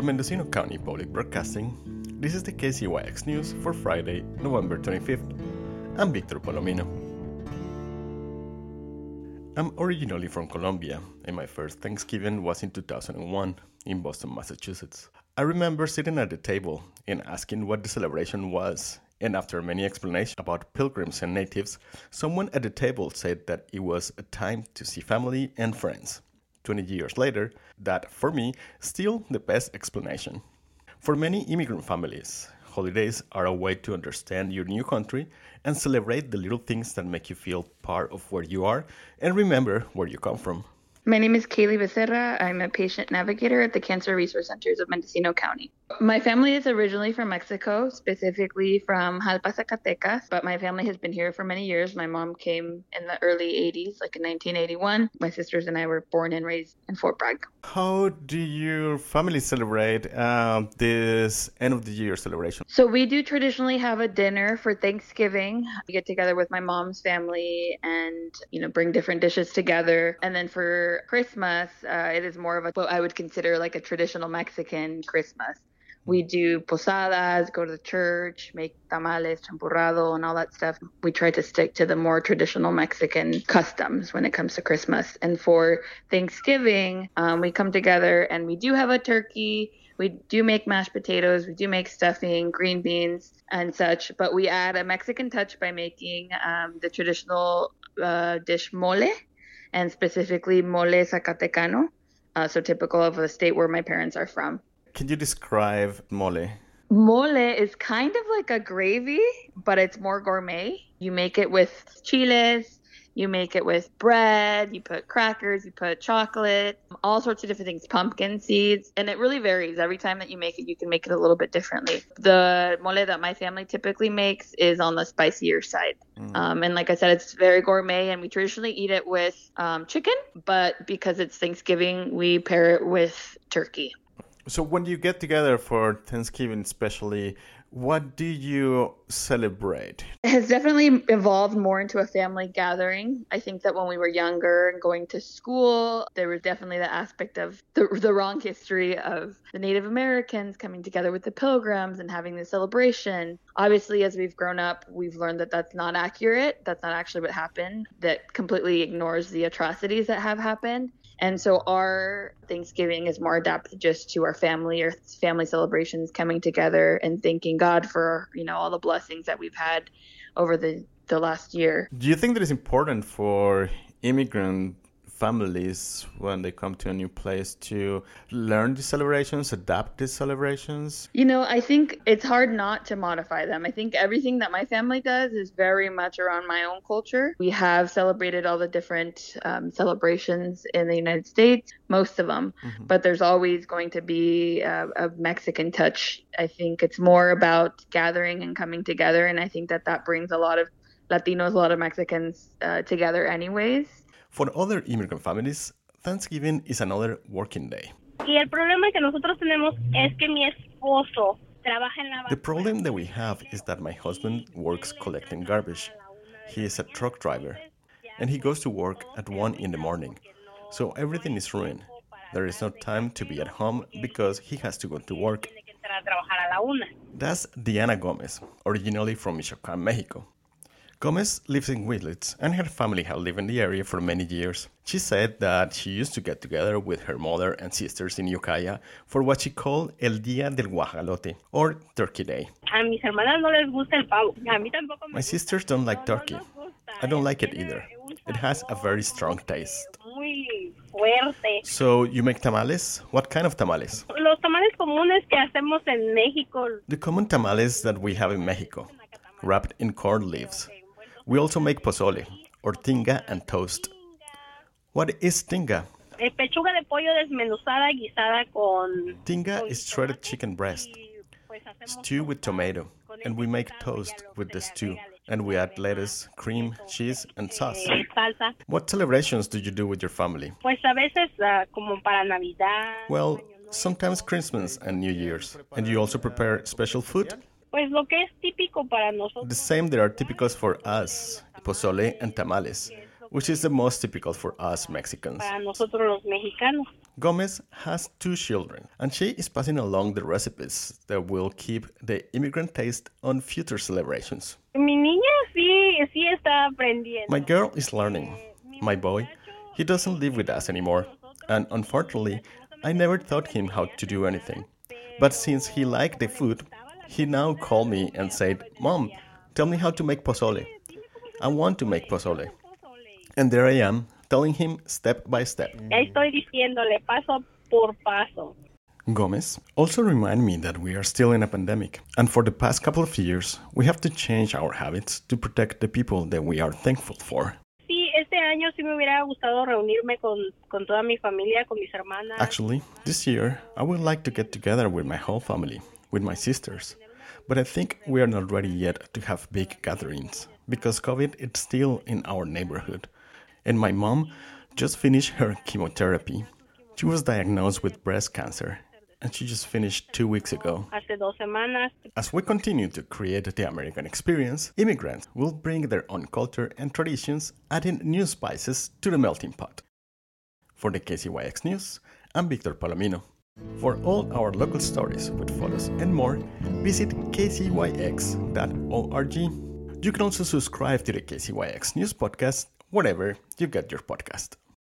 From Mendocino County Public Broadcasting, this is the KZYX News for Friday, November 25th. I'm Victor Palomino. I'm originally from Colombia, and my first Thanksgiving was in 2001 in Boston, Massachusetts. I remember sitting at the table and asking what the celebration was, and after many explanations about pilgrims and natives, someone at the table said that it was a time to see family and friends. 20 years later, that, for me, still the best explanation. For many immigrant families, holidays are a way to understand your new country and celebrate the little things that make you feel part of where you are and remember where you come from. My name is Kaylee Becerra. I'm a patient navigator at the Cancer Resource Centers of Mendocino County. My family is originally from Mexico, specifically from Jalpa, Zacatecas, but my family has been here for many years. My mom came in the early 80s, like in 1981. My sisters and I were born and raised in Fort Bragg. How do your family celebrate uh, this end of the year celebration? So, we do traditionally have a dinner for Thanksgiving. We get together with my mom's family and, you know, bring different dishes together. And then for Christmas, uh, it is more of a what I would consider like a traditional Mexican Christmas. We do posadas, go to the church, make tamales, champurrado, and all that stuff. We try to stick to the more traditional Mexican customs when it comes to Christmas. And for Thanksgiving, um, we come together and we do have a turkey. We do make mashed potatoes, we do make stuffing, green beans, and such, but we add a Mexican touch by making um, the traditional uh, dish mole, and specifically mole zacatecano, uh, so typical of the state where my parents are from. Can you describe mole? Mole is kind of like a gravy, but it's more gourmet. You make it with chiles, you make it with bread, you put crackers, you put chocolate, all sorts of different things, pumpkin seeds, and it really varies. Every time that you make it, you can make it a little bit differently. The mole that my family typically makes is on the spicier side. Mm. Um, and like I said, it's very gourmet, and we traditionally eat it with um, chicken, but because it's Thanksgiving, we pair it with turkey. So when you get together for Thanksgiving, especially, what do you celebrate? It has definitely evolved more into a family gathering. I think that when we were younger and going to school, there was definitely the aspect of the, the wrong history of the Native Americans coming together with the pilgrims and having the celebration. Obviously, as we've grown up, we've learned that that's not accurate. That's not actually what happened. That completely ignores the atrocities that have happened. And so our Thanksgiving is more adapted just to our family or family celebrations coming together and thanking God for, you know, all the blessings that we've had over the, the last year. Do you think that it's important for immigrant families when they come to a new place to learn the celebrations, adapt the celebrations? You know, I think it's hard not to modify them. I think everything that my family does is very much around my own culture. We have celebrated all the different um, celebrations in the United States, most of them, mm-hmm. but there's always going to be a, a Mexican touch. I think it's more about gathering and coming together, and I think that that brings a lot of Latinos, a lot of Mexicans uh, together, anyways. For other immigrant families, Thanksgiving is another working day. The problem that we have is that my husband works collecting garbage. He is a truck driver, and he goes to work at 1 in the morning. So everything is ruined. There is no time to be at home because he has to go to work. That's Diana Gomez, originally from Michoacan, Mexico. Gomez lives in Willits, and her family have lived in the area for many years. She said that she used to get together with her mother and sisters in Ukiah for what she called El Día del Guajalote, or Turkey Day. My sisters don't like turkey. I don't like it either. It has a very strong taste. So you make tamales? What kind of tamales? Los tamales comunes que hacemos en México. The common tamales that we have in Mexico, wrapped in corn leaves. We also make pozole, or tinga and toast. What is tinga? Eh, pechuga de pollo desmenuzada guisada con. Tinga is shredded chicken breast, stew with tomato, and we make toast with the stew. And we add lettuce, cream, cheese, and eh, sauce. Salsa. What celebrations do you do with your family? Pues a veces ah, como para Navidad. Well, sometimes Christmas and New Year's. And you also prepare special food? Pues lo que es típico para nosotros. The same that are typical for us, pozole and tamales. which is the most typical for us Mexicans. para nosotros los mexicanos. Gomez has two children, and she is passing along the recipes that will keep the immigrant taste on future celebrations. Mi niña sí, sí está aprendiendo. My girl is learning. Eh, My boy, he doesn't live with us anymore, and unfortunately, I never taught him how to do anything. But since he liked the food, he now called me and said, Mom, tell me how to make pozole. I want to make pozole. And there I am, telling him step by step. Estoy diciéndole paso por paso. Gomez also remind me that we are still in a pandemic, and for the past couple of years, we have to change our habits to protect the people that we are thankful for. Sí, este año sí me hubiera gustado reunirme con, con toda mi familia, con mis hermanas. Actually, this year, I would like to get together with my whole family, with my sisters. But I think we are not ready yet to have big gatherings because COVID is still in our neighborhood. And my mom just finished her chemotherapy. She was diagnosed with breast cancer, and she just finished two weeks ago. Hace dos semanas. As we continue to create the American experience, immigrants will bring their own culture and traditions, adding new spices to the melting pot. For the KZYX News, I'm Victor Palomino. For all our local stories with photos and more, visit kzyx.org. You can also subscribe to the KZYX News Podcast wherever you get your podcast.